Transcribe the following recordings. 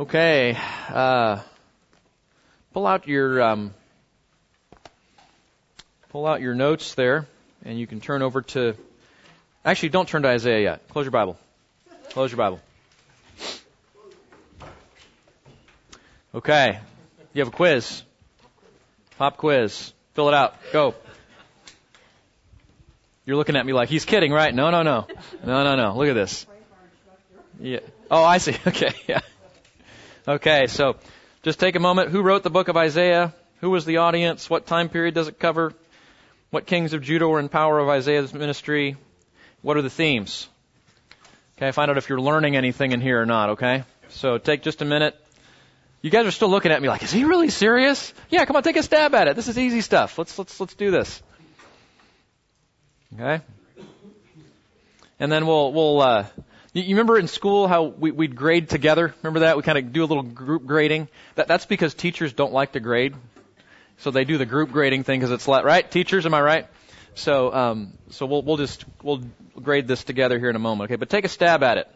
Okay. Uh, pull out your um, pull out your notes there, and you can turn over to. Actually, don't turn to Isaiah yet. Close your Bible. Close your Bible. Okay. You have a quiz. Pop quiz. Fill it out. Go. You're looking at me like he's kidding, right? No, no, no. No, no, no. Look at this. Yeah. Oh, I see. Okay. Yeah. Okay. So just take a moment. Who wrote the book of Isaiah? Who was the audience? What time period does it cover? What kings of Judah were in power of Isaiah's ministry? What are the themes? Okay. Find out if you're learning anything in here or not. Okay. So take just a minute. You guys are still looking at me like, is he really serious? Yeah, come on, take a stab at it. This is easy stuff. Let's let's let's do this. Okay. And then we'll we'll uh, you remember in school how we, we'd grade together? Remember that? We kind of do a little group grading. That, that's because teachers don't like to grade. So they do the group grading thing because it's right? Teachers, am I right? So, um, so we'll, we'll just, we'll grade this together here in a moment. Okay. But take a stab at it.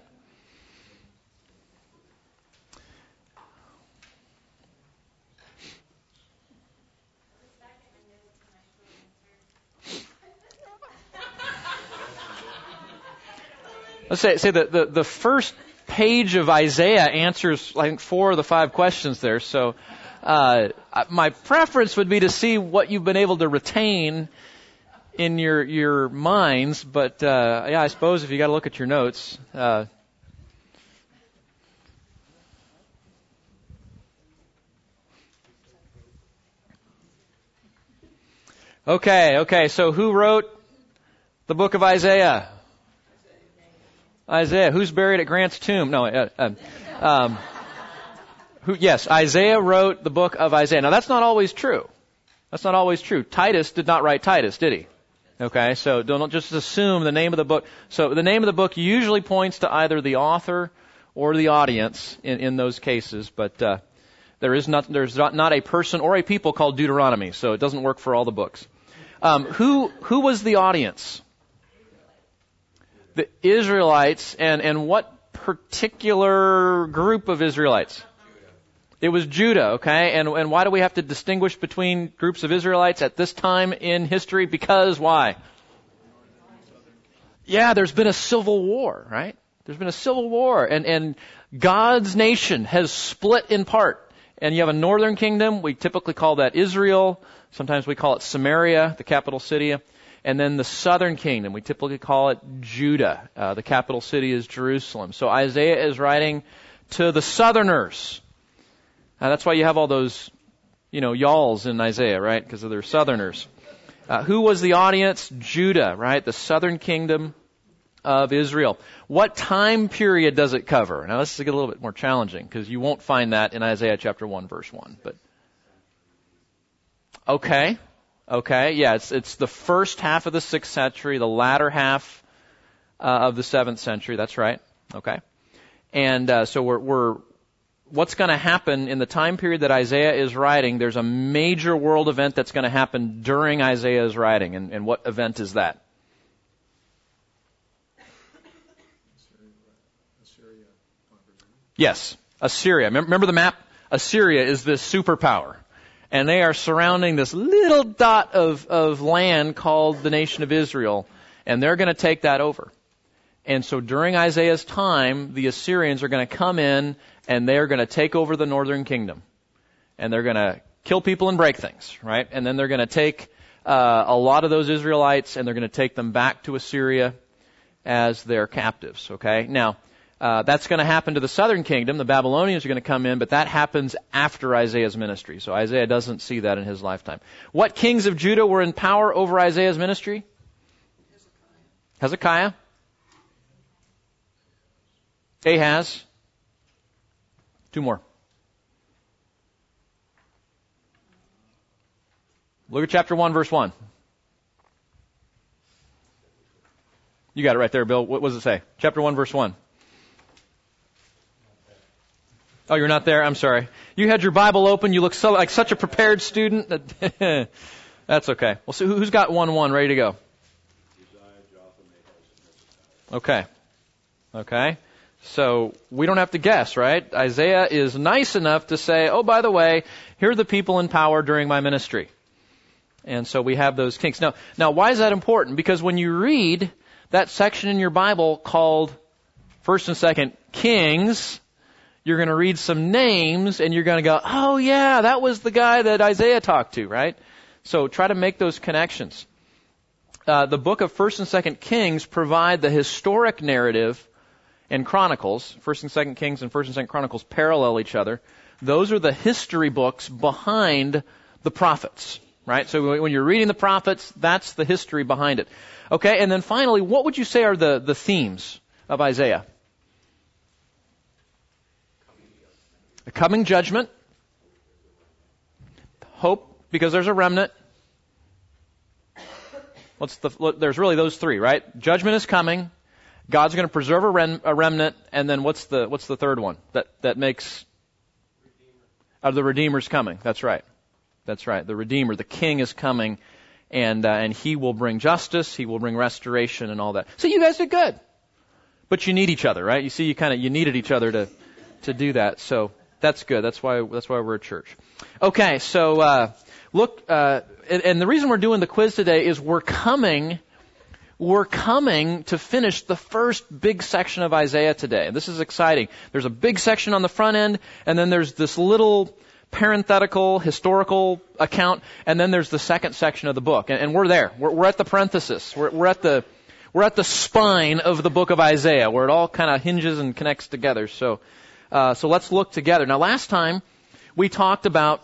Let's say, say the, the, the first page of Isaiah answers, I think, four of the five questions there. So, uh, my preference would be to see what you've been able to retain in your your minds. But uh, yeah, I suppose if you got to look at your notes. Uh, okay, okay. So who wrote the book of Isaiah? Isaiah. Who's buried at Grant's tomb? No. Uh, uh, um, who? Yes, Isaiah wrote the book of Isaiah. Now that's not always true. That's not always true. Titus did not write Titus, did he? Okay, so don't just assume the name of the book. So the name of the book usually points to either the author or the audience in, in those cases, but uh, there is not there's not, not a person or a people called Deuteronomy, so it doesn't work for all the books. Um, who who was the audience? The Israelites and, and what particular group of Israelites? It was Judah, okay? And, and why do we have to distinguish between groups of Israelites at this time in history? Because why? Yeah, there's been a civil war, right? There's been a civil war and, and God's nation has split in part. And you have a northern kingdom. We typically call that Israel. Sometimes we call it Samaria, the capital city and then the southern kingdom. We typically call it Judah. Uh, the capital city is Jerusalem. So Isaiah is writing to the southerners. Uh, that's why you have all those, you know, y'alls in Isaiah, right? Because they're southerners. Uh, who was the audience? Judah, right? The southern kingdom of Israel. What time period does it cover? Now this is a little bit more challenging because you won't find that in Isaiah chapter 1 verse 1, but okay. Okay, yeah, it's it's the first half of the sixth century, the latter half uh, of the seventh century. That's right. Okay, and uh, so we're we're what's going to happen in the time period that Isaiah is writing? There's a major world event that's going to happen during Isaiah's writing, and, and what event is that? Yes, Assyria. Remember the map? Assyria is this superpower and they are surrounding this little dot of, of land called the nation of Israel, and they're going to take that over. And so during Isaiah's time, the Assyrians are going to come in and they're going to take over the northern kingdom. And they're going to kill people and break things, right? And then they're going to take uh, a lot of those Israelites and they're going to take them back to Assyria as their captives, okay? Now, uh, that's going to happen to the southern kingdom. The Babylonians are going to come in, but that happens after Isaiah's ministry. So Isaiah doesn't see that in his lifetime. What kings of Judah were in power over Isaiah's ministry? Hezekiah. Ahaz. Two more. Look at chapter 1, verse 1. You got it right there, Bill. What does it say? Chapter 1, verse 1. Oh, you're not there? I'm sorry. You had your Bible open. You look so like such a prepared student. That That's okay. Well, so who's got one one ready to go? Okay. Okay. So we don't have to guess, right? Isaiah is nice enough to say, oh, by the way, here are the people in power during my ministry. And so we have those kings. Now, now why is that important? Because when you read that section in your Bible called First and Second Kings, you're going to read some names and you're going to go, oh yeah, that was the guy that Isaiah talked to, right? So try to make those connections. Uh, the book of First and Second Kings provide the historic narrative and Chronicles. First and Second Kings and First and Second Chronicles parallel each other. Those are the history books behind the prophets, right? So when you're reading the prophets, that's the history behind it. Okay, and then finally, what would you say are the, the themes of Isaiah? The coming judgment, hope because there's a remnant. What's the, there's really those three, right? Judgment is coming. God's going to preserve a, rem, a remnant, and then what's the what's the third one that that makes of the Redeemer's coming? That's right. That's right. The Redeemer, the King, is coming, and uh, and He will bring justice. He will bring restoration and all that. So you guys did good, but you need each other, right? You see, you kind of you needed each other to to do that. So that's good. That's why that's why we're a church. Okay, so uh, look, uh, and, and the reason we're doing the quiz today is we're coming we're coming to finish the first big section of Isaiah today. This is exciting. There's a big section on the front end, and then there's this little parenthetical, historical account, and then there's the second section of the book. And, and we're there. We're, we're, at the parenthesis. We're, we're, at the we're at the spine of the book of Isaiah, where it all kind of hinges and connects together. So uh, so let's look together. Now, last time we talked about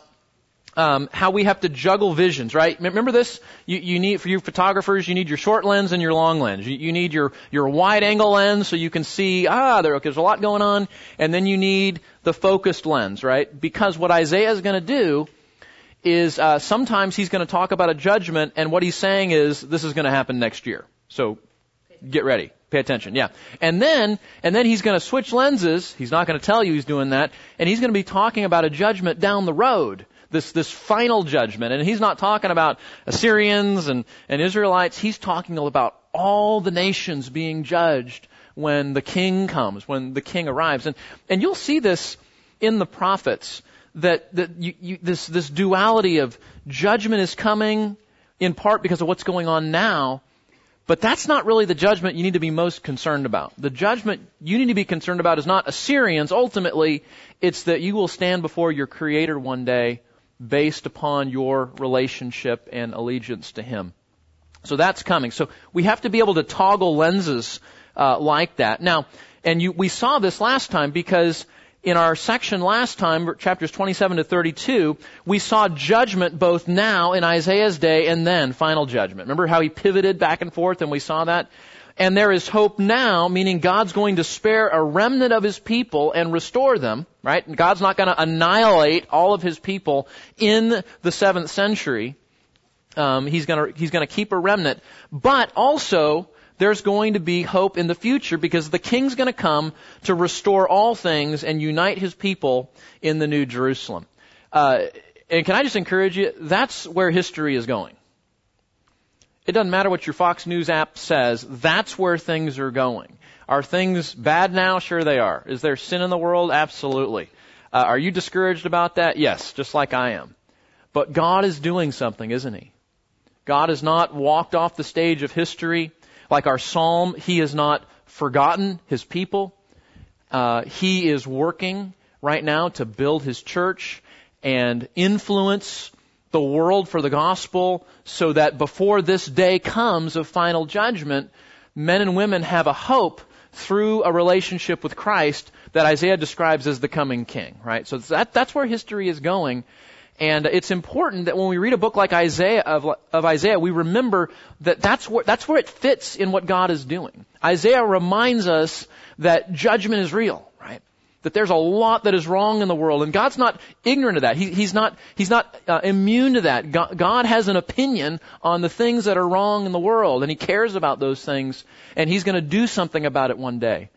um, how we have to juggle visions, right? Remember this? You, you, need for you photographers, you need your short lens and your long lens. You, you need your your wide angle lens so you can see ah there, there's a lot going on, and then you need the focused lens, right? Because what Isaiah is going to do is uh, sometimes he's going to talk about a judgment, and what he's saying is this is going to happen next year. So get ready. Pay attention, yeah. And then, and then he's going to switch lenses. He's not going to tell you he's doing that. And he's going to be talking about a judgment down the road. This, this final judgment. And he's not talking about Assyrians and, and Israelites. He's talking about all the nations being judged when the king comes, when the king arrives. And, and you'll see this in the prophets that, that you, you, this, this duality of judgment is coming in part because of what's going on now, but that's not really the judgment you need to be most concerned about. The judgment you need to be concerned about is not Assyrians. Ultimately, it's that you will stand before your Creator one day based upon your relationship and allegiance to Him. So that's coming. So we have to be able to toggle lenses uh, like that. Now, and you, we saw this last time because in our section last time, chapters 27 to 32, we saw judgment both now in Isaiah's day and then final judgment. Remember how he pivoted back and forth and we saw that? And there is hope now, meaning God's going to spare a remnant of his people and restore them, right? And God's not going to annihilate all of his people in the seventh century. Um, he's going he's going to keep a remnant, but also there's going to be hope in the future because the king's going to come to restore all things and unite his people in the new Jerusalem. Uh, and can I just encourage you? That's where history is going. It doesn't matter what your Fox News app says. That's where things are going. Are things bad now? Sure they are. Is there sin in the world? Absolutely. Uh, are you discouraged about that? Yes, just like I am. But God is doing something, isn't He? God has not walked off the stage of history. Like our psalm, He has not forgotten His people. Uh, he is working right now to build His church and influence the world for the gospel so that before this day comes of final judgment, men and women have a hope through a relationship with Christ that Isaiah describes as the coming king, right? So that, that's where history is going. And it's important that when we read a book like Isaiah of, of Isaiah, we remember that that's where, that's where it fits in what God is doing. Isaiah reminds us that judgment is real, right? That there's a lot that is wrong in the world, and God's not ignorant of that. He, he's not he's not uh, immune to that. God, God has an opinion on the things that are wrong in the world, and He cares about those things, and He's going to do something about it one day.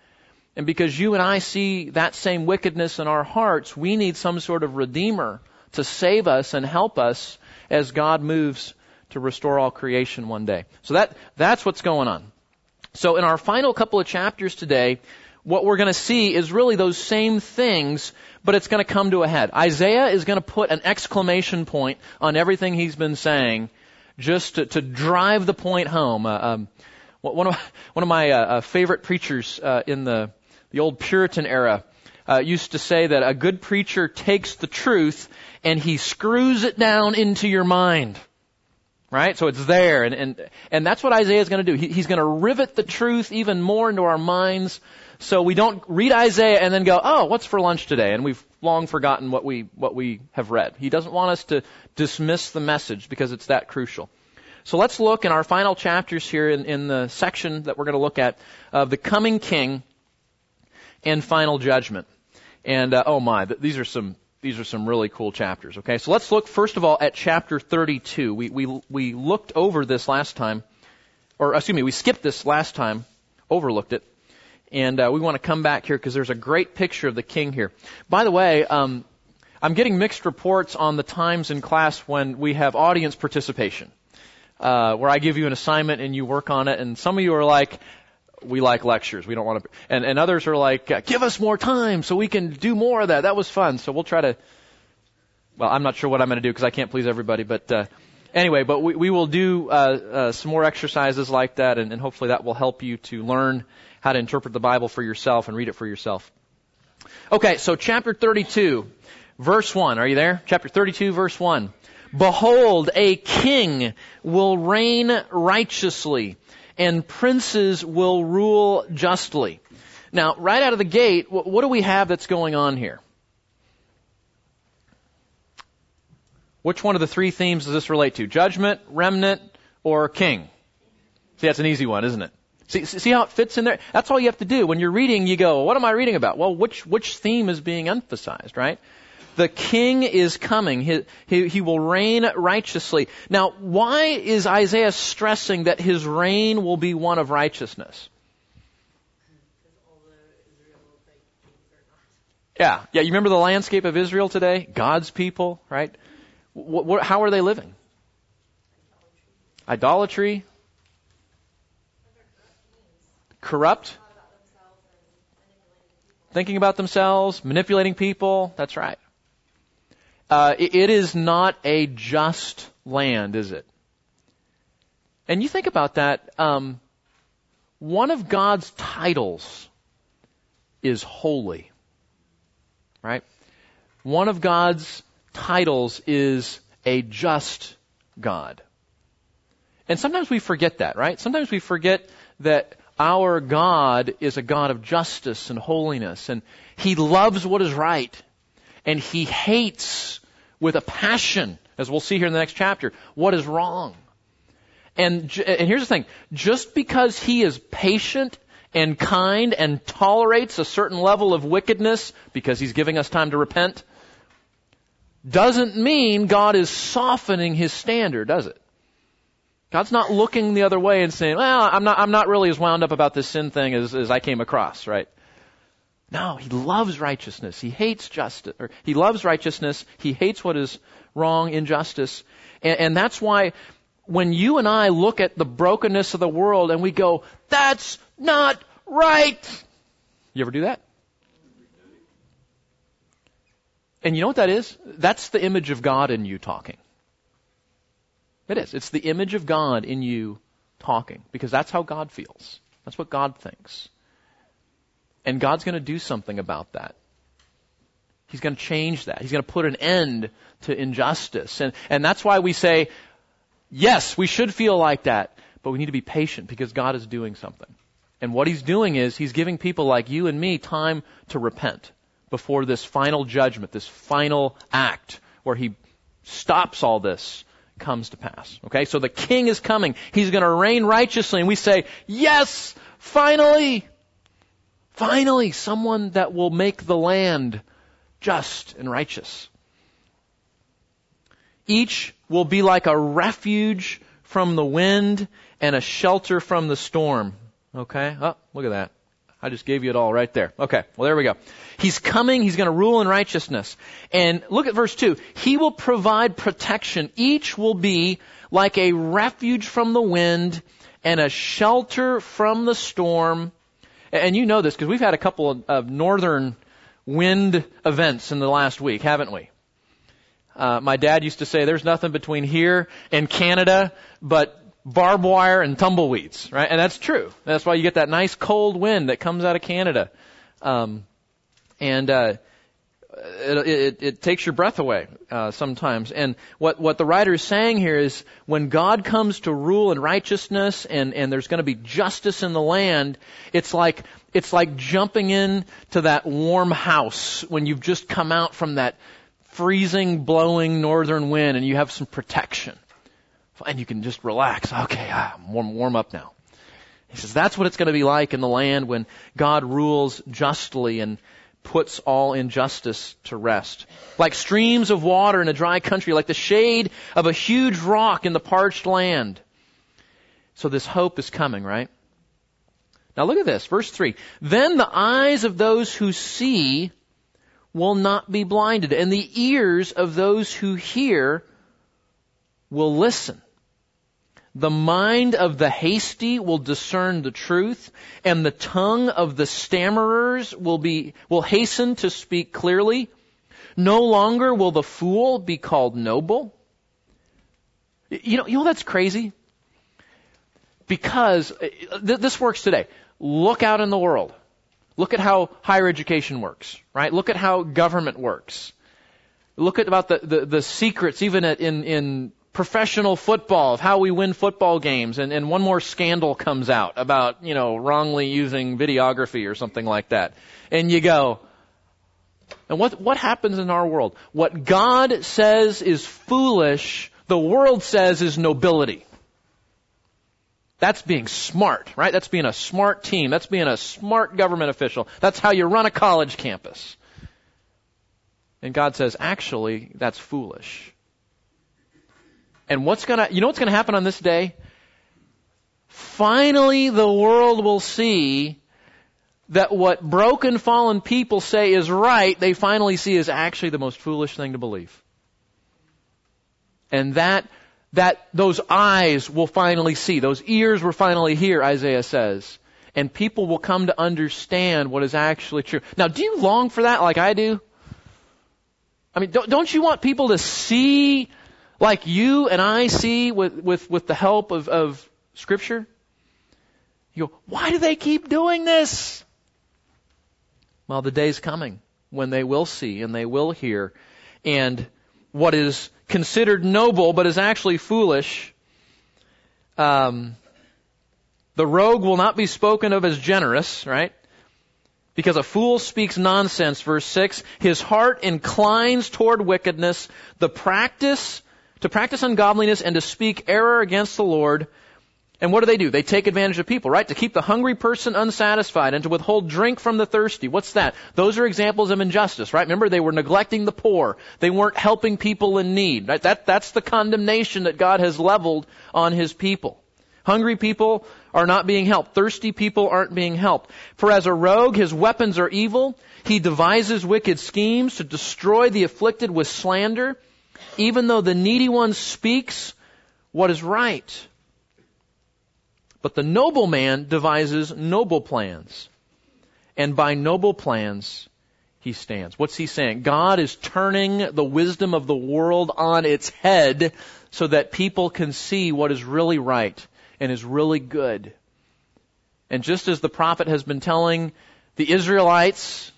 And because you and I see that same wickedness in our hearts, we need some sort of redeemer to save us and help us as God moves to restore all creation one day. So that, that's what's going on. So in our final couple of chapters today, what we're going to see is really those same things, but it's going to come to a head. Isaiah is going to put an exclamation point on everything he's been saying just to, to drive the point home. Uh, um, one of one of my uh, uh, favorite preachers uh, in the the old Puritan era uh, used to say that a good preacher takes the truth and he screws it down into your mind. Right? So it's there, and and and that's what Isaiah is going to do. He, he's going to rivet the truth even more into our minds, so we don't read Isaiah and then go, "Oh, what's for lunch today?" And we've long forgotten what we what we have read. He doesn't want us to dismiss the message because it's that crucial. So let's look in our final chapters here in, in the section that we're going to look at of the coming king and final judgment. And uh, oh my, these are some these are some really cool chapters. Okay, so let's look first of all at chapter 32. We we we looked over this last time, or excuse me, we skipped this last time, overlooked it, and uh, we want to come back here because there's a great picture of the king here. By the way, um, I'm getting mixed reports on the times in class when we have audience participation uh, where I give you an assignment and you work on it. And some of you are like, we like lectures. We don't want to. And, and others are like, give us more time so we can do more of that. That was fun. So we'll try to. Well, I'm not sure what I'm going to do because I can't please everybody. But uh, anyway, but we, we will do uh, uh, some more exercises like that, and, and hopefully that will help you to learn how to interpret the Bible for yourself and read it for yourself. Okay, so chapter 32, verse 1. Are you there? Chapter 32, verse 1. Behold, a king will reign righteously, and princes will rule justly. Now, right out of the gate, what do we have that's going on here? Which one of the three themes does this relate to? Judgment, remnant, or king? See, that's an easy one, isn't it? See, see how it fits in there? That's all you have to do. When you're reading, you go, what am I reading about? Well, which, which theme is being emphasized, right? The king is coming. He, he, he, will reign righteously. Now, why is Isaiah stressing that his reign will be one of righteousness? Yeah, yeah. You remember the landscape of Israel today? God's people, right? What, what, how are they living? Idolatry. Corrupt. Thinking about themselves, manipulating people. That's right. Uh, it is not a just land, is it? And you think about that. Um, one of God's titles is holy, right? One of God's titles is a just God. And sometimes we forget that, right? Sometimes we forget that our God is a God of justice and holiness, and He loves what is right, and He hates with a passion, as we'll see here in the next chapter, what is wrong. And, and here's the thing, just because he is patient and kind and tolerates a certain level of wickedness because he's giving us time to repent, doesn't mean God is softening his standard, does it? God's not looking the other way and saying, well, I'm not, I'm not really as wound up about this sin thing as, as I came across, right? No, he loves righteousness. He hates justice, or he loves righteousness. He hates what is wrong, injustice. And, and that's why when you and I look at the brokenness of the world and we go, that's not right. You ever do that? And you know what that is? That's the image of God in you talking. It is. It's the image of God in you talking because that's how God feels. That's what God thinks. And God's going to do something about that. He's going to change that. He's going to put an end to injustice. And, and that's why we say, yes, we should feel like that, but we need to be patient because God is doing something. And what He's doing is He's giving people like you and me time to repent before this final judgment, this final act where He stops all this comes to pass. Okay, so the King is coming. He's going to reign righteously, and we say, yes, finally, Finally, someone that will make the land just and righteous. Each will be like a refuge from the wind and a shelter from the storm. Okay? Oh, look at that. I just gave you it all right there. Okay, well there we go. He's coming, he's going to rule in righteousness. And look at verse 2. He will provide protection. Each will be like a refuge from the wind and a shelter from the storm And you know this because we've had a couple of, of northern wind events in the last week, haven't we? Uh, my dad used to say there's nothing between here and Canada but barbed wire and tumbleweeds, right? And that's true. That's why you get that nice cold wind that comes out of Canada. Um, and uh, it, it, it takes your breath away uh, sometimes. And what what the writer is saying here is when God comes to rule in righteousness and and there's going to be justice in the land, it's like it's like jumping in to that warm house when you've just come out from that freezing, blowing northern wind and you have some protection. And you can just relax. Okay, ah, I'm warm, warm up now. He says that's what it's going to be like in the land when God rules justly and puts all injustice to rest. Like streams of water in a dry country, like the shade of a huge rock in the parched land. So this hope is coming, right? Now look at this, verse 3. Then the eyes of those who see will not be blinded, and the ears of those who hear will listen. The mind of the hasty will discern the truth, and the tongue of the stammerers will be, will hasten to speak clearly. No longer will the fool be called noble. You know, you know that's crazy? Because uh, th- this works today. Look out in the world. Look at how higher education works, right? Look at how government works. Look at about the, the, the secrets, even at, in, in professional football, of how we win football games, and, and one more scandal comes out about, you know, wrongly using videography or something like that. And you go, and what, what happens in our world? What God says is foolish, the world says is nobility. That's being smart, right? That's being a smart team. That's being a smart government official. That's how you run a college campus. And God says, actually, that's foolish. And what's gonna, you know what's gonna happen on this day? Finally, the world will see that what broken, fallen people say is right, they finally see is actually the most foolish thing to believe. And that, that, those eyes will finally see, those ears will finally hear, Isaiah says. And people will come to understand what is actually true. Now, do you long for that like I do? I mean, don't, don't you want people to see like you and I see with, with, with the help of, of Scripture? You go, why do they keep doing this? Well, the day's coming when they will see and they will hear. And what is considered noble but is actually foolish, um, the rogue will not be spoken of as generous, right? Because a fool speaks nonsense, verse 6. His heart inclines toward wickedness. The practice to practice ungodliness and to speak error against the Lord. And what do they do? They take advantage of people, right? To keep the hungry person unsatisfied and to withhold drink from the thirsty. What's that? Those are examples of injustice, right? Remember, they were neglecting the poor. They weren't helping people in need, right? That, that's the condemnation that God has leveled on His people. Hungry people are not being helped. Thirsty people aren't being helped. For as a rogue, his weapons are evil. He devises wicked schemes to destroy the afflicted with slander even though the needy one speaks what is right. But the noble man devises noble plans. And by noble plans, he stands. What's he saying? God is turning the wisdom of the world on its head so that people can see what is really right and is really good. And just as the prophet has been telling the Israelites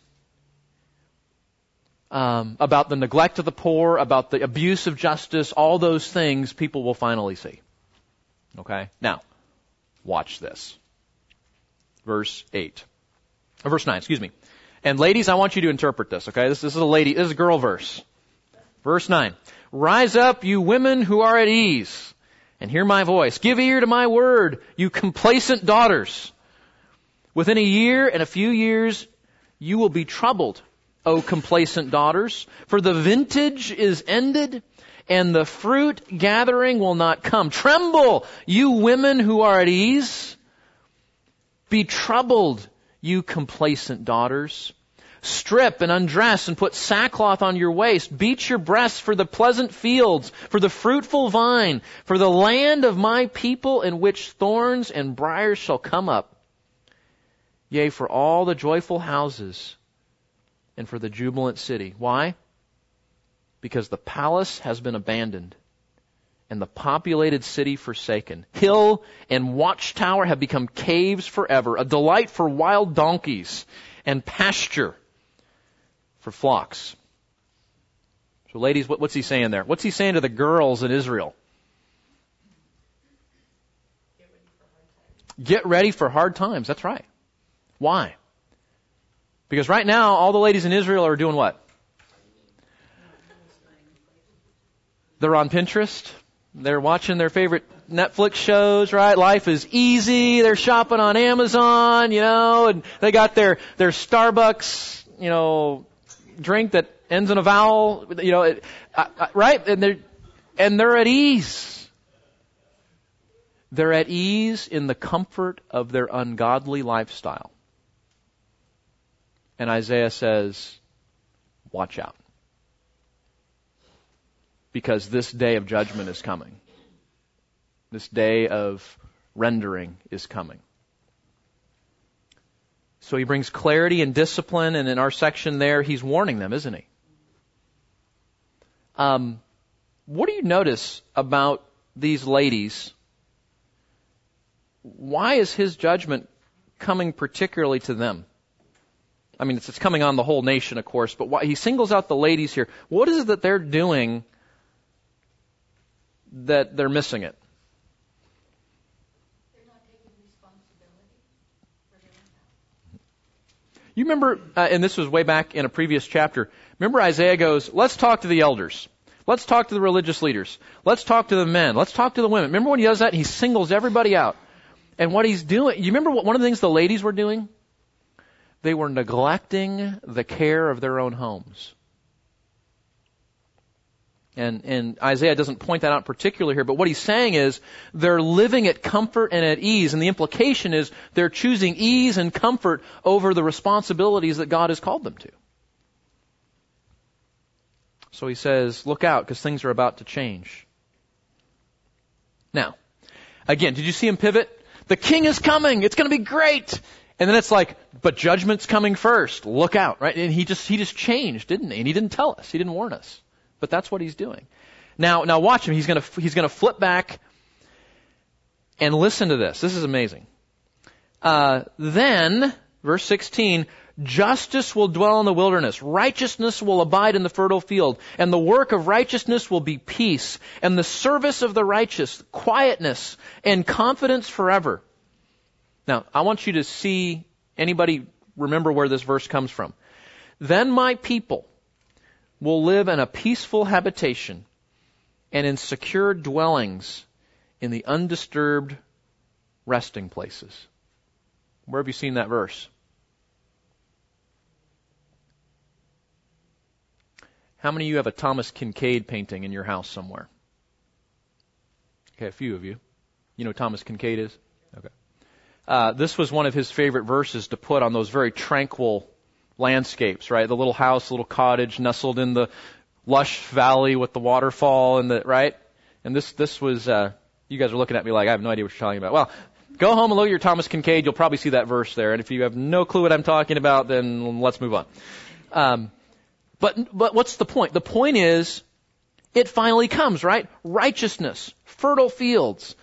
um, about the neglect of the poor, about the abuse of justice, all those things people will finally see. Okay? Now, watch this. Verse 8. Or verse 9, excuse me. And ladies, I want you to interpret this, okay? This, this is a lady, this is a girl verse. Verse 9. Rise up, you women who are at ease, and hear my voice. Give ear to my word, you complacent daughters. Within a year and a few years, you will be troubled O complacent daughters, for the vintage is ended and the fruit gathering will not come. Tremble, you women who are at ease. Be troubled, you complacent daughters. Strip and undress and put sackcloth on your waist. Beat your breasts for the pleasant fields, for the fruitful vine, for the land of my people in which thorns and briars shall come up Yea, for all the joyful houses and for the jubilant city. Why? Because the palace has been abandoned and the populated city forsaken. Hill and watchtower have become caves forever, a delight for wild donkeys and pasture for flocks. So ladies, what, what's he saying there? What's he saying to the girls in Israel? Get ready for hard times. That's right. Why? Because right now, all the ladies in Israel are doing what? They're on Pinterest. They're watching their favorite Netflix shows, right? Life is easy. They're shopping on Amazon, you know, and they got their, their Starbucks, you know, drink that ends in a vowel, you know, it, uh, uh, right? And they're, and they're at ease. They're at ease in the comfort of their ungodly lifestyle. And Isaiah says, watch out. Because this day of judgment is coming. This day of rendering is coming. So he brings clarity and discipline, and in our section there, he's warning them, isn't he? Um, what do you notice about these ladies? Why is his judgment coming particularly to them? I mean, it's, it's coming on the whole nation, of course, but why, he singles out the ladies here. What is it that they're doing that they're missing it? You remember, uh, and this was way back in a previous chapter, remember Isaiah goes, let's talk to the elders. Let's talk to the religious leaders. Let's talk to the men. Let's talk to the women. Remember when he does that? He singles everybody out. And what he's doing, you remember what one of the things the ladies were doing? They were neglecting the care of their own homes. And, and Isaiah doesn't point that out particularly here, but what he's saying is they're living at comfort and at ease, and the implication is they're choosing ease and comfort over the responsibilities that God has called them to. So he says, look out, because things are about to change. Now, again, did you see him pivot? The king is coming. It's going to be great. And then it's like, but judgment's coming first. Look out, right? And he just, he just changed, didn't he? And he didn't tell us. He didn't warn us. But that's what he's doing. Now, now watch him. He's gonna, he's gonna flip back and listen to this. This is amazing. Uh, then, verse 16, justice will dwell in the wilderness. Righteousness will abide in the fertile field. And the work of righteousness will be peace. And the service of the righteous, quietness and confidence forever. Now, I want you to see anybody remember where this verse comes from. Then my people will live in a peaceful habitation and in secure dwellings in the undisturbed resting places. Where have you seen that verse? How many of you have a Thomas Kinkade painting in your house somewhere? Okay, a few of you. You know Thomas Kinkade is? Okay. Uh, this was one of his favorite verses to put on those very tranquil landscapes, right? The little house, little cottage nestled in the lush valley with the waterfall and the, right? And this, this was, uh, you guys are looking at me like I have no idea what you're talking about. Well, go home and look at your Thomas Kinkade. You'll probably see that verse there. And if you have no clue what I'm talking about, then let's move on. Um, but, but what's the point? The point is, it finally comes, right? Righteousness, fertile fields,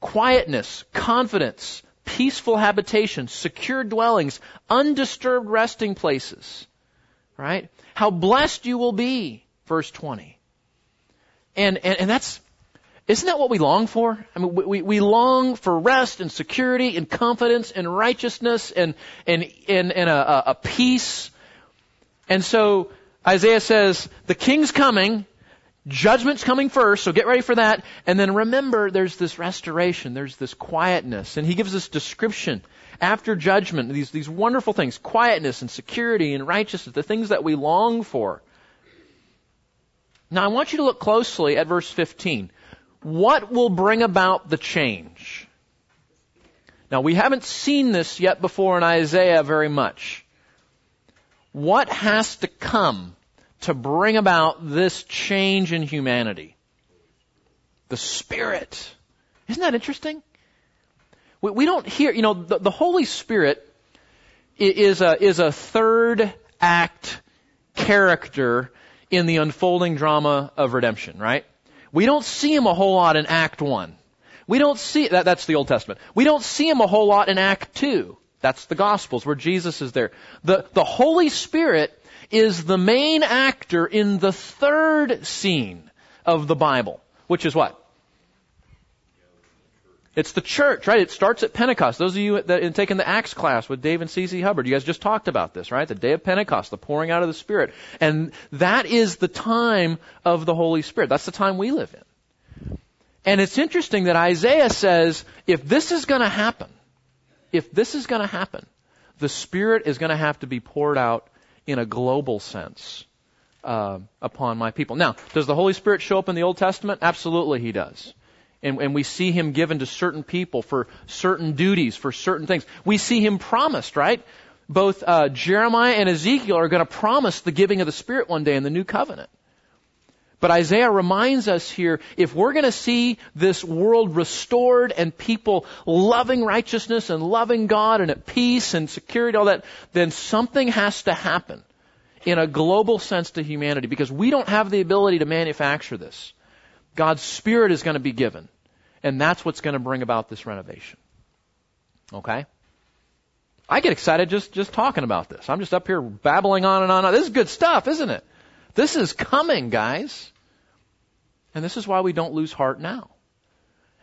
quietness, confidence, peaceful habitation, secure dwellings, undisturbed resting places. Right? How blessed you will be. Verse 20. And, and, and that's, isn't that what we long for? I mean, we, we long for rest and security and confidence and righteousness and, and, and, and a, a peace. And so Isaiah says, the king's coming, Judgment's coming first, so get ready for that. And then remember, there's this restoration, there's this quietness. And he gives this description after judgment, these, these wonderful things quietness and security and righteousness, the things that we long for. Now, I want you to look closely at verse 15. What will bring about the change? Now, we haven't seen this yet before in Isaiah very much. What has to come to bring about this change in humanity. The Spirit. Isn't that interesting? We, we don't hear, you know, the, the Holy Spirit is a, is a third act character in the unfolding drama of redemption, right? We don't see him a whole lot in Act 1. We don't see, that, that's the Old Testament. We don't see him a whole lot in Act 2. That's the Gospels where Jesus is there. The, the Holy Spirit is the main actor in the third scene of the Bible, which is what? It's the church, right? It starts at Pentecost. Those of you that have taken the Acts class with Dave and C.C. Hubbard, you guys just talked about this, right? The day of Pentecost, the pouring out of the Spirit. And that is the time of the Holy Spirit. That's the time we live in. And it's interesting that Isaiah says, if this is going to happen, if this is going to happen, the Spirit is going to have to be poured out in a global sense uh, upon my people. Now, does the Holy Spirit show up in the Old Testament? Absolutely, He does and, and we see him given to certain people for certain duties, for certain things. We see him promised, right? Both uh, Jeremiah and Ezekiel are going to promise the giving of the Spirit one day in the new covenant. But Isaiah reminds us here, if we're going to see this world restored and people loving righteousness and loving God and at peace and security, all that, then something has to happen in a global sense to humanity because we don't have the ability to manufacture this. God's Spirit is going to be given. And that's what's going to bring about this renovation. Okay? I get excited just, just talking about this. I'm just up here babbling on and on. This is good stuff, isn't it? This is coming, guys. And this is why we don't lose heart now.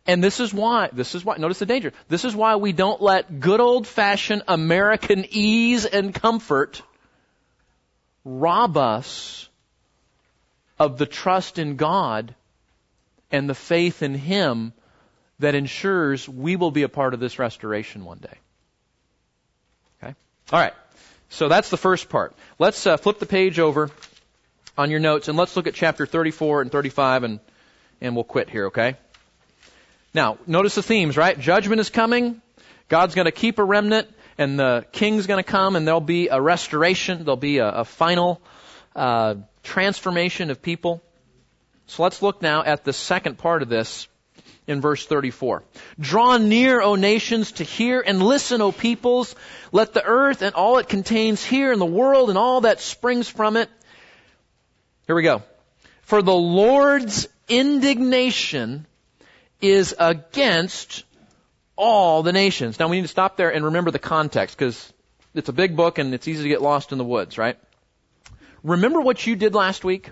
And this is why, this is why, notice the danger. This is why we don't let good old fashioned American ease and comfort rob us of the trust in God and the faith in Him that ensures we will be a part of this restoration one day. Okay? All right. So that's the first part. Let's uh, flip the page over on your notes and let's look at chapter 34 and 35 and, and we'll quit here, okay? Now, notice the themes, right? Judgment is coming. God's going to keep a remnant and the king's going to come and there'll be a restoration. There'll be a, a final uh, transformation of people. So let's look now at the second part of this in verse 34. Draw near, O nations, to hear, and listen, O peoples. Let the earth and all it contains hear, and the world and all that springs from it. Here we go. For the Lord's indignation is against all the nations. Now we need to stop there and remember the context, because it's a big book and it's easy to get lost in the woods, right? Remember what you did last week?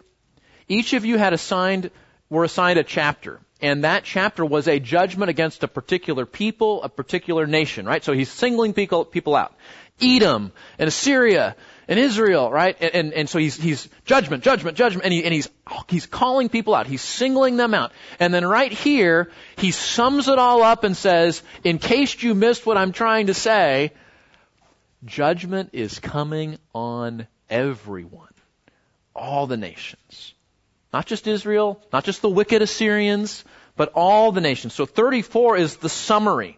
Each of you had assigned, were assigned a chapter. And that chapter was a judgment against a particular people, a particular nation, right? So he's singling people, people out. Edom and Assyria and Israel, right? And, and, and so he's, he's judgment, judgment, judgment, and, he, and he's, he's calling people out. He's singling them out. And then right here, he sums it all up and says, in case you missed what I'm trying to say, judgment is coming on everyone. All the nations. Not just Israel, not just the wicked Assyrians, but all the nations. So 34 is the summary.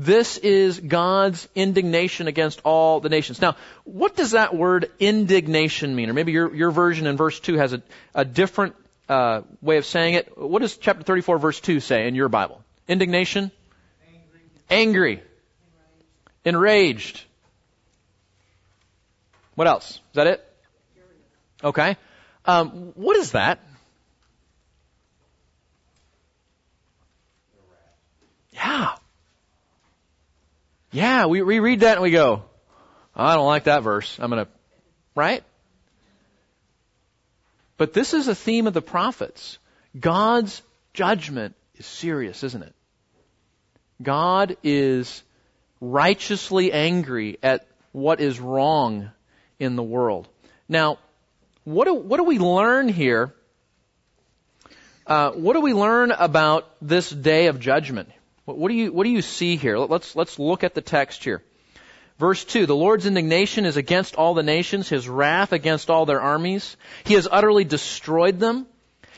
This is God's indignation against all the nations. Now, what does that word indignation mean? Or maybe your, your version in verse 2 has a, a different uh, way of saying it. What does chapter 34, verse 2 say in your Bible? Indignation? Angry. Angry. Enraged. What else? Is that it? Okay. Um, what is that? Yeah. Yeah, we, we read that and we go, I don't like that verse. I'm going to, right? But this is a theme of the prophets. God's judgment is serious, isn't it? God is righteously angry at what is wrong in the world. Now, what do, what do we learn here? Uh, what do we learn about this day of judgment? What do you, what do you see here? Let's, let's look at the text here. Verse 2, the Lord's indignation is against all the nations, his wrath against all their armies. He has utterly destroyed them.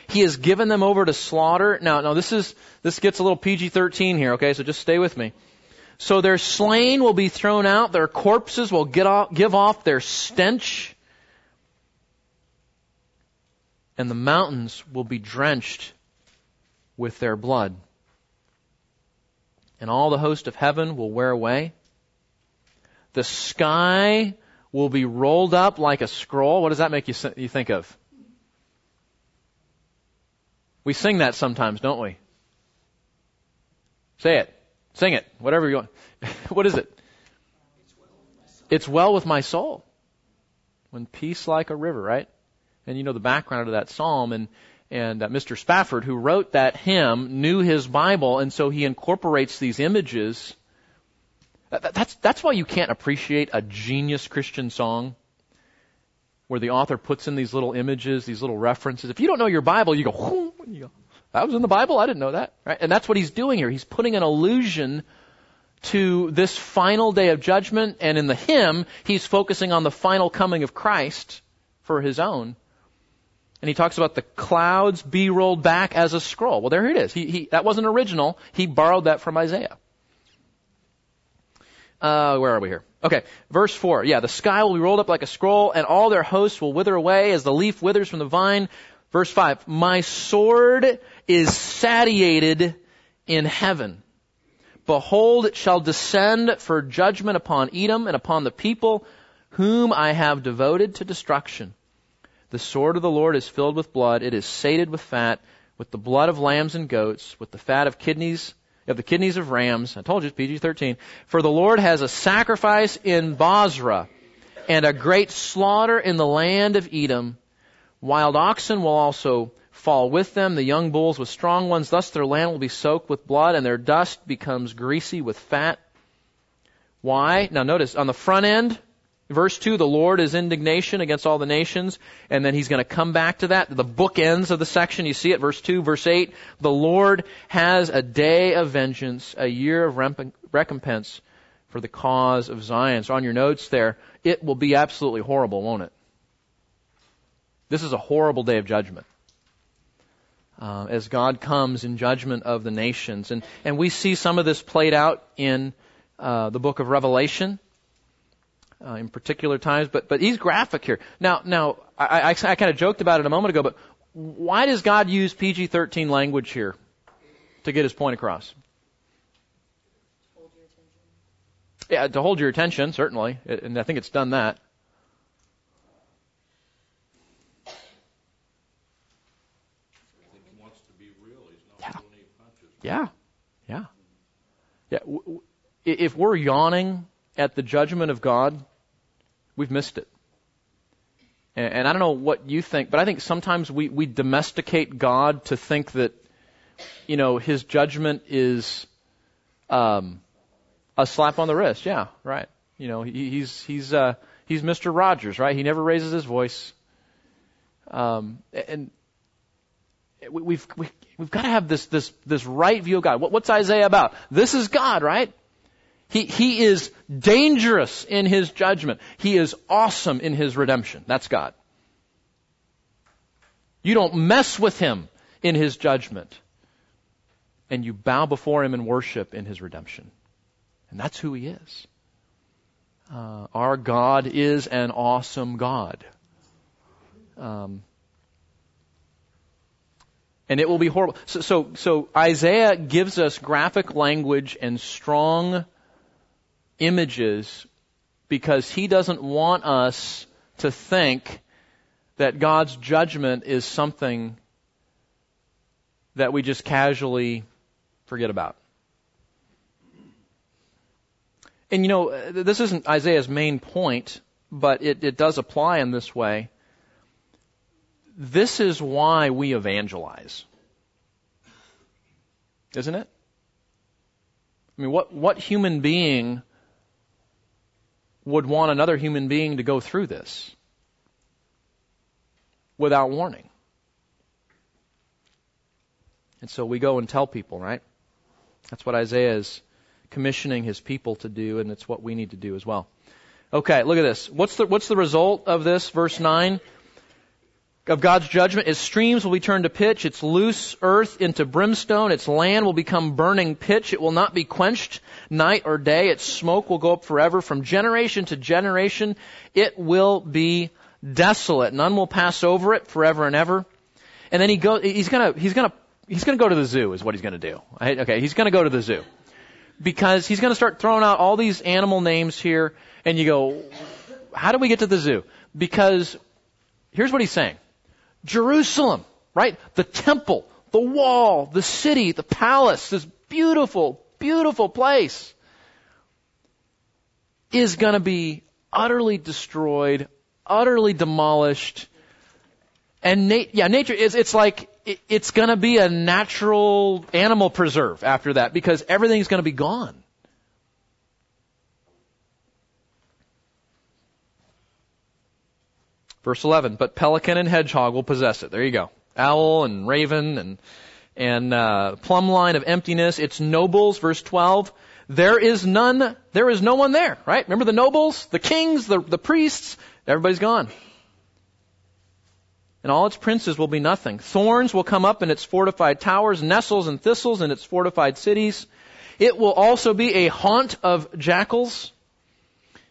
He has given them over to slaughter. Now, now this is, this gets a little PG-13 here, okay, so just stay with me. So their slain will be thrown out, their corpses will get off, give off their stench, and the mountains will be drenched with their blood and all the host of heaven will wear away. The sky will be rolled up like a scroll. What does that make you, think of? We sing that sometimes, don't we? Say it. Sing it. Whatever you want. what is it? It's well with my soul. When peace like a river, right? And you know the background of that psalm and and uh, Mr. Spafford, who wrote that hymn, knew his Bible, and so he incorporates these images. That, that's that's why you can't appreciate a genius Christian song where the author puts in these little images, these little references. If you don't know your Bible, you go, you go that was in the Bible. I didn't know that. Right? And that's what he's doing here. He's putting an allusion to this final day of judgment, and in the hymn, he's focusing on the final coming of Christ for his own. And he talks about the clouds be rolled back as a scroll. Well, there it is. He, he, that wasn't original. He borrowed that from Isaiah. Uh, where are we here? Okay, verse 4. Yeah, the sky will be rolled up like a scroll, and all their hosts will wither away as the leaf withers from the vine. Verse 5. My sword is satiated in heaven. Behold, it shall descend for judgment upon Edom and upon the people whom I have devoted to destruction. The sword of the Lord is filled with blood. It is sated with fat, with the blood of lambs and goats, with the fat of kidneys, of the kidneys of rams. I told you it's PG-13. For the Lord has a sacrifice in Bozrah and a great slaughter in the land of Edom. Wild oxen will also fall with them, the young bulls with strong ones. Thus their land will be soaked with blood, and their dust becomes greasy with fat. Why? Now notice, on the front end, verse 2, the Lord is indignation against all the nations, and then he's going to come back to that. The book ends of the section, you see it, verse 2, verse 8. The Lord has a day of vengeance, a year of recompense for the cause of Zion. So on your notes there, it will be absolutely horrible, won't it? This is a horrible day of judgment uh, as God comes in judgment of the nations. And, and we see some of this played out in uh, the book of Revelation. Uh, in particular times, but but he's graphic here. Now, now I, I, I kind of joked about it a moment ago, but why does God use PG-13 language here to get his point across? Yeah, to hold your attention, certainly, and I think it's done that. Yeah. Yeah. Yeah. If we're yawning at the judgment of God, we've missed it. And and I don't know what you think, but I think sometimes we, we domesticate God to think that, you know, His judgment is um, a slap on the wrist. Yeah, right. You know, he, he's he's uh, he's Mr. Rogers, right? He never raises his voice. Um, and we've, we've, we've got to have this, this, this right view of God. What, what's Isaiah about? This is God, right? He, he is dangerous in his judgment. He is awesome in his redemption. That's God. You don't mess with him in his judgment. And you bow before him and worship in his redemption. And that's who he is. Uh, our God is an awesome God. Um, and it will be horrible. So, so, so Isaiah gives us graphic language and strong images because he doesn't want us to think that God's judgment is something that we just casually forget about. And you know, this isn't Isaiah's main point, but it, it does apply in this way. This is why we evangelize. Isn't it? I mean, what, what human being would want another human being to go through this without warning? And so we go and tell people, right? That's what Isaiah is commissioning his people to do, and it's what we need to do as well. Okay, look at this. What's the, what's the result of this? Verse 9 of God's judgment. Its streams will be turned to pitch, its loose earth into brimstone, its land will become burning pitch. It will not be quenched night or day. Its smoke will go up forever. From generation to generation, it will be desolate. None will pass over it forever and ever. And then he goes, he's gonna, he's gonna, he's gonna go to the zoo is what he's gonna do. Okay, he's gonna go to the zoo. because he's to start throwing out all these animal names here, and you go, how do we get to the zoo? Because here's what he's saying. Jerusalem, right? The temple, the wall, the city, the palace, this beautiful, beautiful place is going to be utterly destroyed, utterly demolished. And na- yeah, nature is, it's like, it, it's going to be a natural animal preserve after that because everything's going to be gone. Verse 11, but pelican and hedgehog will possess it. There you go. Owl and raven and, and, uh, plumb line of emptiness. Its nobles, verse 12. There is none, there is no one there, right? Remember the nobles, the kings, the, the priests? Everybody's gone. And all its princes will be nothing. Thorns will come up in its fortified towers, nettles and thistles in its fortified cities. It will also be a haunt of jackals.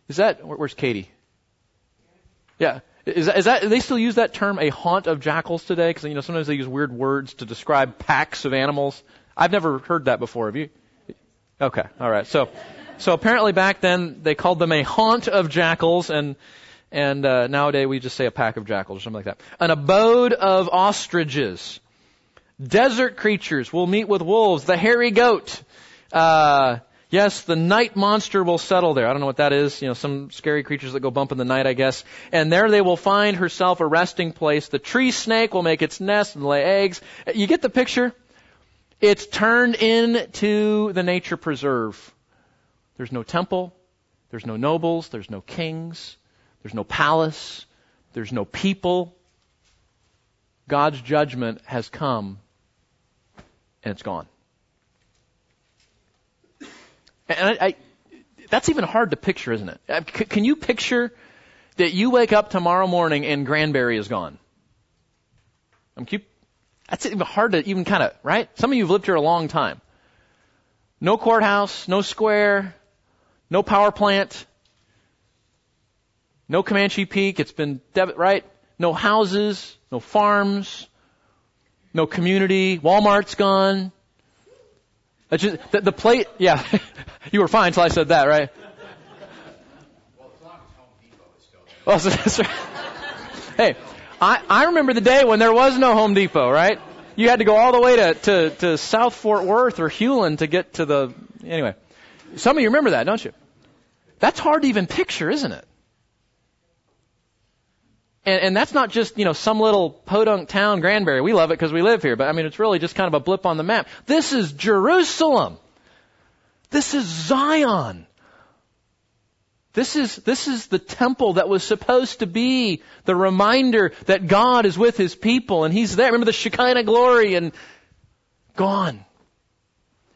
Is that, where's Katie? Yeah. Is is that, they still use that term, a haunt of jackals today? Because, you know, sometimes they use weird words to describe packs of animals. I've never heard that before. Have you? Okay. All right. So, so apparently back then they called them a haunt of jackals and, and, uh, nowadays we just say a pack of jackals or something like that. An abode of ostriches. Desert creatures will meet with wolves. The hairy goat. Uh, Yes, the night monster will settle there. I don't know what that is. You know, some scary creatures that go bump in the night, I guess. And there they will find herself a resting place. The tree snake will make its nest and lay eggs. You get the picture? It's turned into the nature preserve. There's no temple. There's no nobles. There's no kings. There's no palace. There's no people. God's judgment has come and it's gone. And I, I, that's even hard to picture, isn't it? Uh, c- can you picture that you wake up tomorrow morning and Granbury is gone? I'm keep, that's even hard to even kind of, right? Some of you have lived here a long time. No courthouse, no square, no power plant, no Comanche Peak. It's been debit, right? No houses, no farms, no community. Walmart's gone. Just, the, the plate, yeah. you were fine until I said that, right? Well, as long as Home Depot is still there. That's hey, I, I remember the day when there was no Home Depot, right? You had to go all the way to, to, to South Fort Worth or Hulen to get to the, anyway. Some of you remember that, don't you? That's hard to even picture, isn't it? And, and that's not just, you know, some little podunk town, Granbury. We love it because we live here, but I mean, it's really just kind of a blip on the map. This is Jerusalem. This is Zion. This is, this is the temple that was supposed to be the reminder that God is with His people and He's there. Remember the Shekinah glory and gone.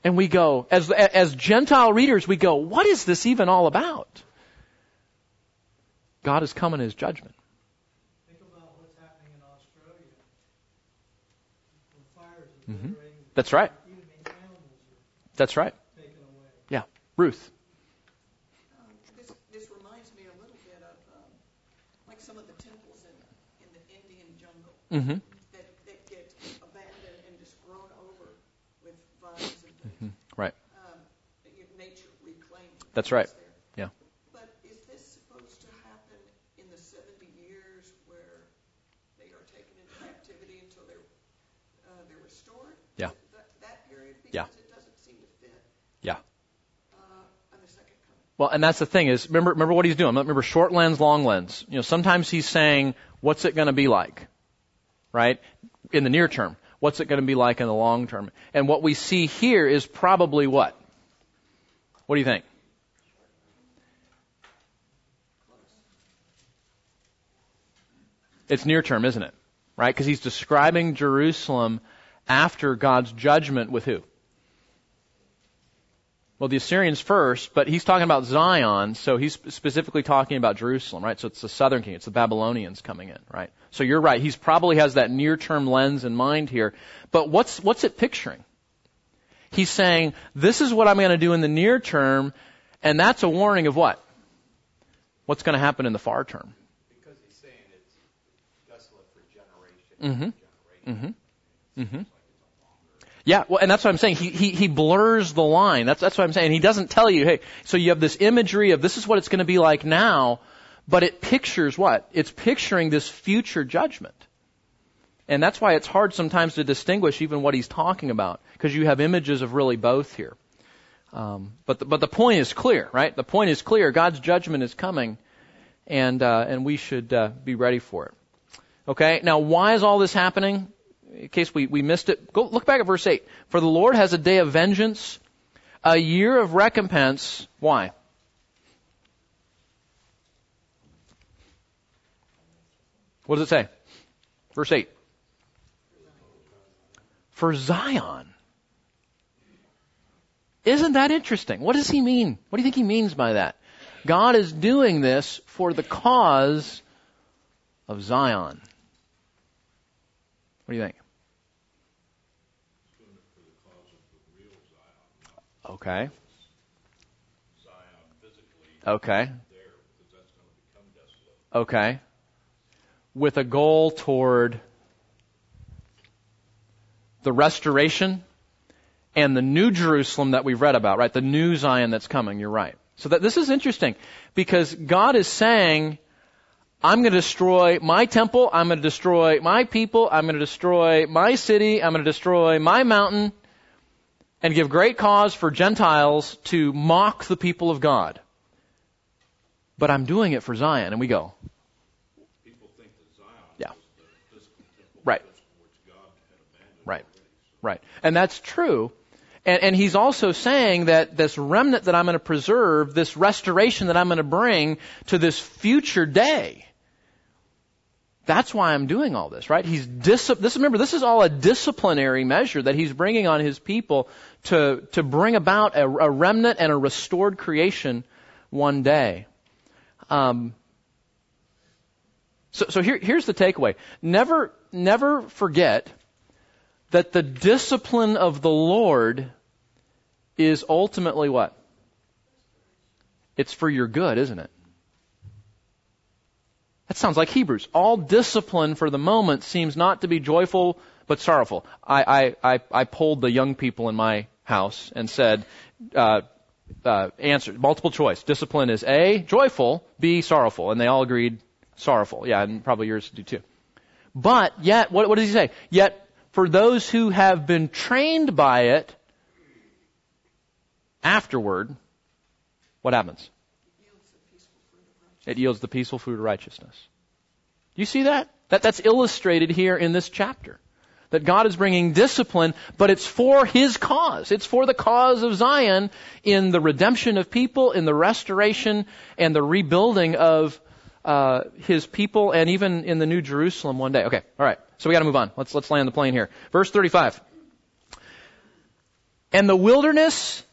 And we go, as, as Gentile readers, we go, what is this even all about? God is coming His judgment. Mm-hmm. That's right. That's right. Yeah. Ruth. Um, this, this reminds me a little bit of um, like some of the temples in, in the Indian jungle mm-hmm. that, that get abandoned and just grown over with vines and things. Mm-hmm. Right. Um, nature reclaimed. That's right. There. Yeah. But is this supposed to happen in the 70 years where they are taken into captivity until they're uh, they're restored? Yeah. Yeah. It doesn't seem to fit. Yeah. Uh, the second coming. Well, and that's the thing is, remember, remember what he's doing. Remember short lens, long lens. You know, sometimes he's saying, what's it going to be like? Right? In the near term. What's it going to be like in the long term? And what we see here is probably what? What do you think? It's near term, isn't it? Right? Because he's describing Jerusalem after God's judgment with who? Well, the Assyrians first, but he's talking about Zion, so he's specifically talking about Jerusalem, right? So it's the southern king, it's the Babylonians coming in, right? So you're right, he's probably has that near-term lens in mind here. But what's, what's it picturing? He's saying, this is what I'm going to do in the near term, and that's a warning of what? What's going to happen in the far term? Because he's saying it's desolate for generation. Mm-hmm. Mm-hmm. Mm-hmm. Yeah, well, and that's what I'm saying. He, he, he blurs the line. That's, that's what I'm saying. He doesn't tell you, hey, so you have this imagery of this is what it's going to be like now, but it pictures what? It's picturing this future judgment. And that's why it's hard sometimes to distinguish even what he's talking about, because you have images of really both here. Um, but the, but the point is clear, right? The point is clear. God's judgment is coming, and uh, and we should uh, be ready for it. Okay. Now, why is all this happening? In case we, we missed it, go look back at verse eight. For the Lord has a day of vengeance, a year of recompense. Why? What does it say? Verse 8. For Zion. Isn't that interesting? What does he mean? What do you think he means by that? God is doing this for the cause of Zion. What do you think? Okay. Okay. Okay. With a goal toward the restoration and the new Jerusalem that we've read about, right? The new Zion that's coming. You're right. So that this is interesting because God is saying, I'm going to destroy my temple. I'm going to destroy my people. I'm going to destroy my city. I'm going to destroy my mountain and give great cause for Gentiles to mock the people of God. But I'm doing it for Zion. And we go, People think that Zion Yeah. is the physical temple Right. which God had abandoned Right. Right. And that's true. And, and he's also saying that this remnant that I'm going to preserve, this restoration that I'm going to bring to this future day, that's why I'm doing all this, right? He's dis- this, remember, this is all a disciplinary measure that he's bringing on his people to, to bring about a, a remnant and a restored creation one day. Um, so, so here, here's the takeaway. Never, never forget that the discipline of the Lord is ultimately what? It's for your good, isn't it? That sounds like Hebrews. All discipline for the moment seems not to be joyful but sorrowful. I, I, I, I polled the young people in my house and said, uh, uh, answer, multiple choice. Discipline is A, joyful, B, sorrowful. And they all agreed sorrowful. Yeah, and probably yours do too. But yet, what, what does he say? Yet, for those who have been trained by it, afterward, what happens? It yields the peaceful fruit of righteousness. Do you see that? that? That's illustrated here in this chapter. That God is bringing discipline, but it's for His cause. It's for the cause of Zion in the redemption of people, in the restoration and the rebuilding of uh, His people, and even in the New Jerusalem one day. Okay, all right. So we got to move on. Let's let's land the plane here. Verse 35. And the wilderness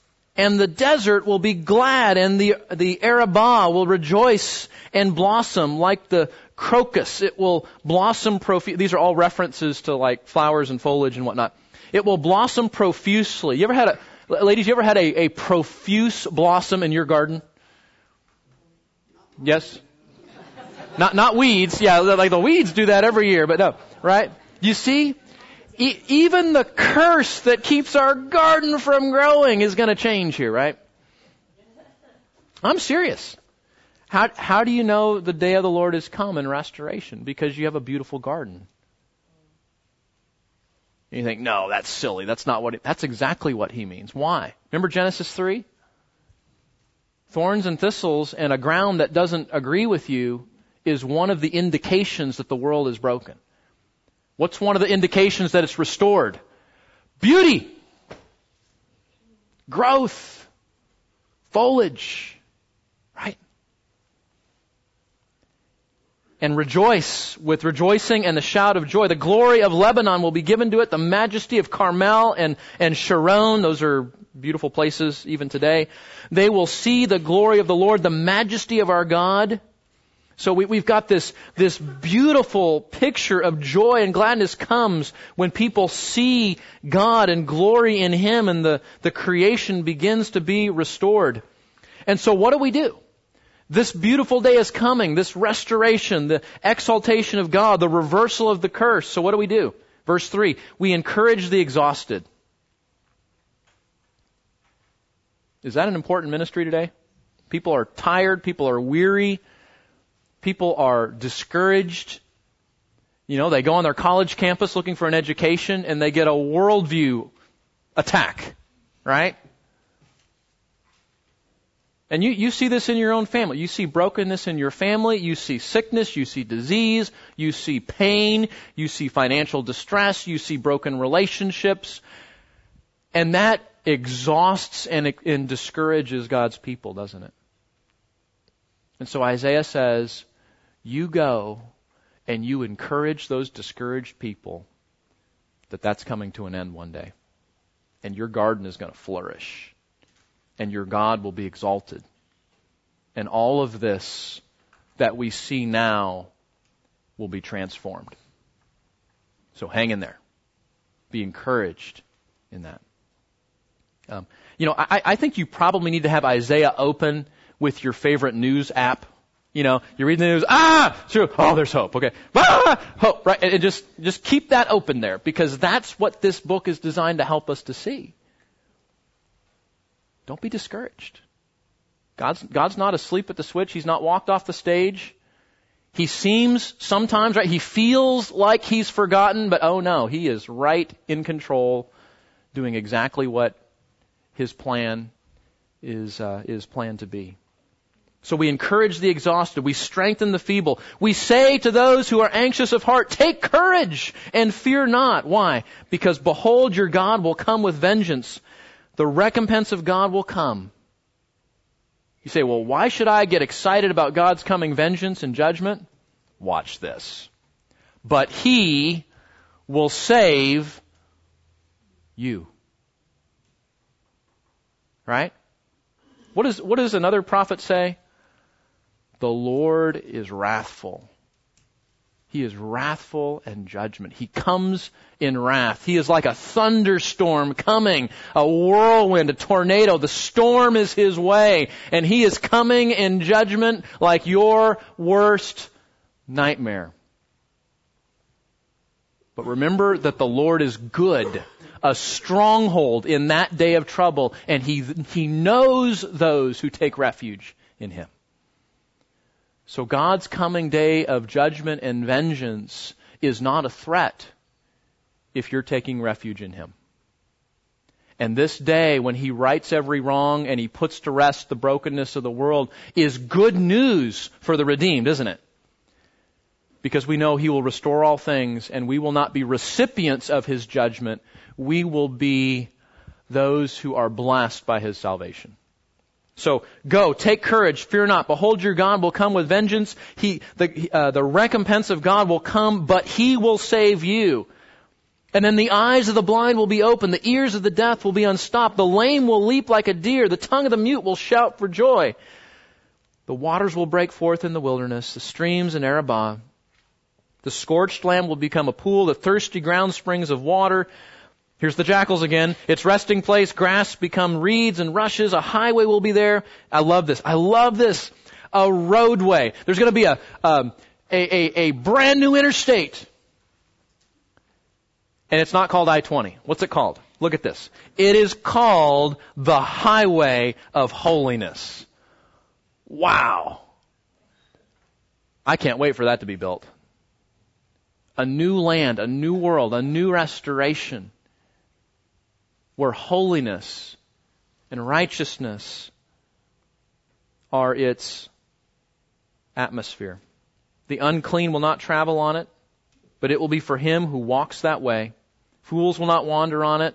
and the desert will be glad, and the the Arabah will rejoice and blossom like the crocus. It will blossom profusely. These are all references to like flowers and foliage and whatnot. It will blossom profusely. You ever had a ladies? You ever had a, a profuse blossom in your garden? Yes. Not not weeds. Yeah, like the weeds do that every year, but no, right? You see, even the curse that keeps our garden from growing is going to change here, right? I'm serious. How, how do you know the day of the Lord is come in restoration? Because you have a beautiful garden. And you think, no, that's silly. That's not what it, that's exactly what he means. Why? Remember Genesis 3? Thorns and thistles and a ground that doesn't agree with you is one of the indications that the world is broken. What's one of the indications that it's restored? Beauty. Growth. Foliage. Right? And rejoice with rejoicing and the shout of joy. The glory of Lebanon will be given to it. The majesty of Carmel and, and Sharon. Those are beautiful places even today. They will see the glory of the Lord, the majesty of our God. So we, have got this, this beautiful picture of joy and gladness comes when people see God and glory in Him and the, the creation begins to be restored. And so what do we do? This beautiful day is coming, this restoration, the exaltation of God, the reversal of the curse. So what do we do? Verse 3, we encourage the exhausted. Is that an important ministry today? People are tired, people are weary, people are discouraged. You know, they go on their college campus looking for an education and they get a worldview attack, right? And you, you see this in your own family. You see brokenness in your family. You see sickness. You see disease. You see pain. You see financial distress. You see broken relationships. And that exhausts and, and discourages God's people, doesn't it? And so Isaiah says, you go and you encourage those discouraged people that that's coming to an end one day. And your garden is going to flourish and your God will be exalted. And all of this that we see now will be transformed. So hang in there. Be encouraged in that. Um, you know, I, I think you probably need to have Isaiah open with your favorite news app. You know, you're reading the news, ah, true, oh, there's hope, okay, ah, hope, right, and just, just keep that open there, because that's what this book is designed to help us to see. Don't be discouraged. God's, God's not asleep at the switch. He's not walked off the stage. He seems sometimes, right, he feels like he's forgotten, but oh no, he is right in control, doing exactly what his plan is, uh, is planned to be. So we encourage the exhausted. We strengthen the feeble. We say to those who are anxious of heart, take courage and fear not. Why? Because behold, your God will come with vengeance the recompense of God will come. You say, well, why should I get excited about God's coming vengeance and judgment? Watch this. But He will save you. Right? What, is, what does another prophet say? The Lord is wrathful he is wrathful and judgment. He comes in wrath. He is like a thunderstorm coming, a whirlwind, a tornado. The storm is his way, and he is coming in judgment like your worst nightmare. But remember that the Lord is good, a stronghold in that day of trouble, and he, he knows those who take refuge in him. So God's coming day of judgment and vengeance is not a threat if you're taking refuge in Him. And this day, when He rights every wrong and He puts to rest the brokenness of the world, is good news for the redeemed, isn't it? Because we know He will restore all things and we will not be recipients of His judgment. We will be those who are blessed by His salvation. So go, take courage, fear not. Behold, your God will come with vengeance. He, the, uh, the recompense of God will come, but He will save you. And then the eyes of the blind will be opened, the ears of the deaf will be unstopped, the lame will leap like a deer, the tongue of the mute will shout for joy. The waters will break forth in the wilderness, the streams in Arabah. The scorched land will become a pool, the thirsty ground springs of water. Here's the jackals again. Its resting place, grass become reeds and rushes. A highway will be there. I love this. I love this. A roadway. There's going to be a, um, a, a, a brand new interstate. And it's not called I-20. What's it called? Look at this. It is called the highway of holiness. Wow. I can't wait for that to be built. A new land, a new world, a new restoration where holiness and righteousness are its atmosphere. The unclean will not travel on it, but it will be for him who walks that way. Fools will not wander on it.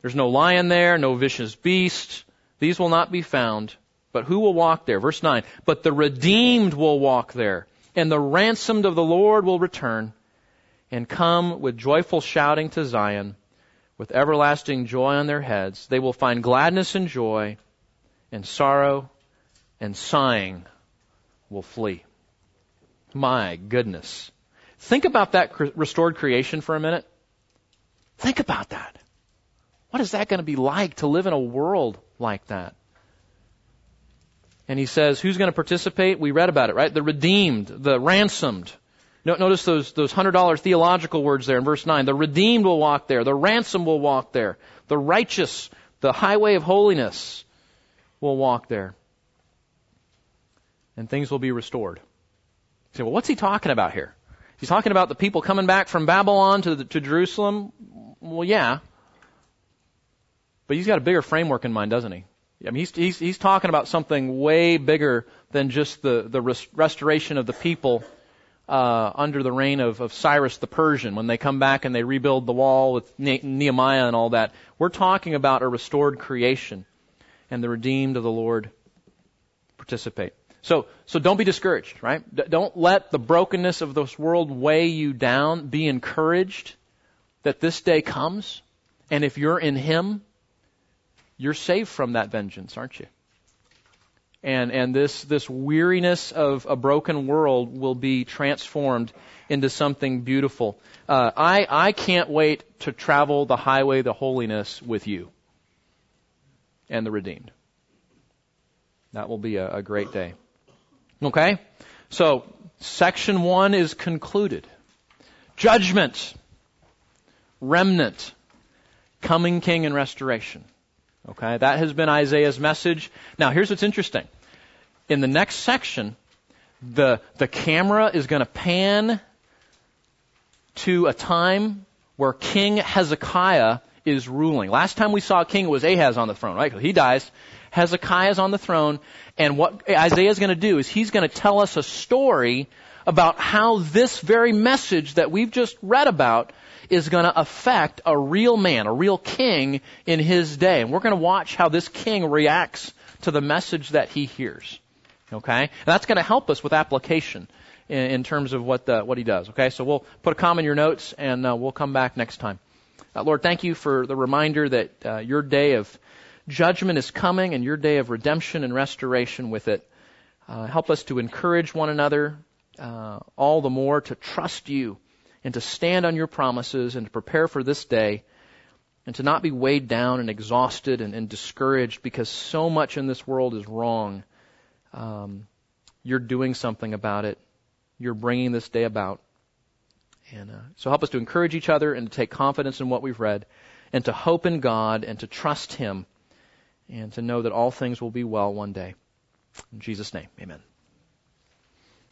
There's no lion there, no vicious beast. These will not be found. But who will walk there? Verse 9. But the redeemed will walk there, and the ransomed of the Lord will return and come with joyful shouting to Zion with everlasting joy on their heads. They will find gladness and joy, and sorrow and sighing will flee. My goodness. Think about that restored creation for a minute. Think about that. What is that going to be like to live in a world like that? And he says, who's going to participate? We read about it, right? The redeemed, the ransomed, Notice those, those $100 theological words there in verse 9. The redeemed will walk there. The ransom will walk there. The righteous, the highway of holiness. will walk there. And things will be restored. You say, well, what's he talking about here? He's talking about the people coming back from Babylon to, the, to Jerusalem. Well, yeah. But he's got a bigger framework in mind, doesn't he? I mean, he's, he's, he's talking about something way bigger than just the, the res- restoration of the people uh, under the reign of, of Cyrus the Persian when they come back and they rebuild the wall with ne- Nehemiah and all that. We're talking about a restored creation and the redeemed of the Lord participate. So, so don't be discouraged, right? D- don't let the brokenness of this world weigh you down. Be encouraged that this day comes. And if you're in Him, you're saved from that vengeance, aren't you? And, and this, this weariness of a broken world will be transformed into something beautiful. Uh, I, I can't wait to travel the highway to holiness with you and the redeemed. That will be a, a great day. Okay? So, section one is concluded. Judgment, remnant, coming king and restoration. Okay? That has been Isaiah's message. Now, here's what's interesting. In the next section, the, the camera is going to pan to a time where King Hezekiah is ruling. Last time we saw a king, it was Ahaz on the throne, right? He dies. Hezekiah is on the throne, and what Isaiah is going to do is he's going to tell us a story about how this very message that we've just read about is going to affect a real man, a real king in his day. And we're going to watch how this king reacts to the message that he hears. Okay? And that's going to help us with application in, in terms of what, the, what he does. Okay? So we'll put a comment in your notes and uh, we'll come back next time. Uh, Lord, thank you for the reminder that uh, your day of judgment is coming and your day of redemption and restoration with it. Uh, help us to encourage one another uh, all the more to trust you and to stand on your promises and to prepare for this day and to not be weighed down and exhausted and, and discouraged because so much in this world is wrong. Um, you're doing something about it. You're bringing this day about. And uh, so help us to encourage each other and to take confidence in what we've read and to hope in God and to trust Him and to know that all things will be well one day. In Jesus' name, amen.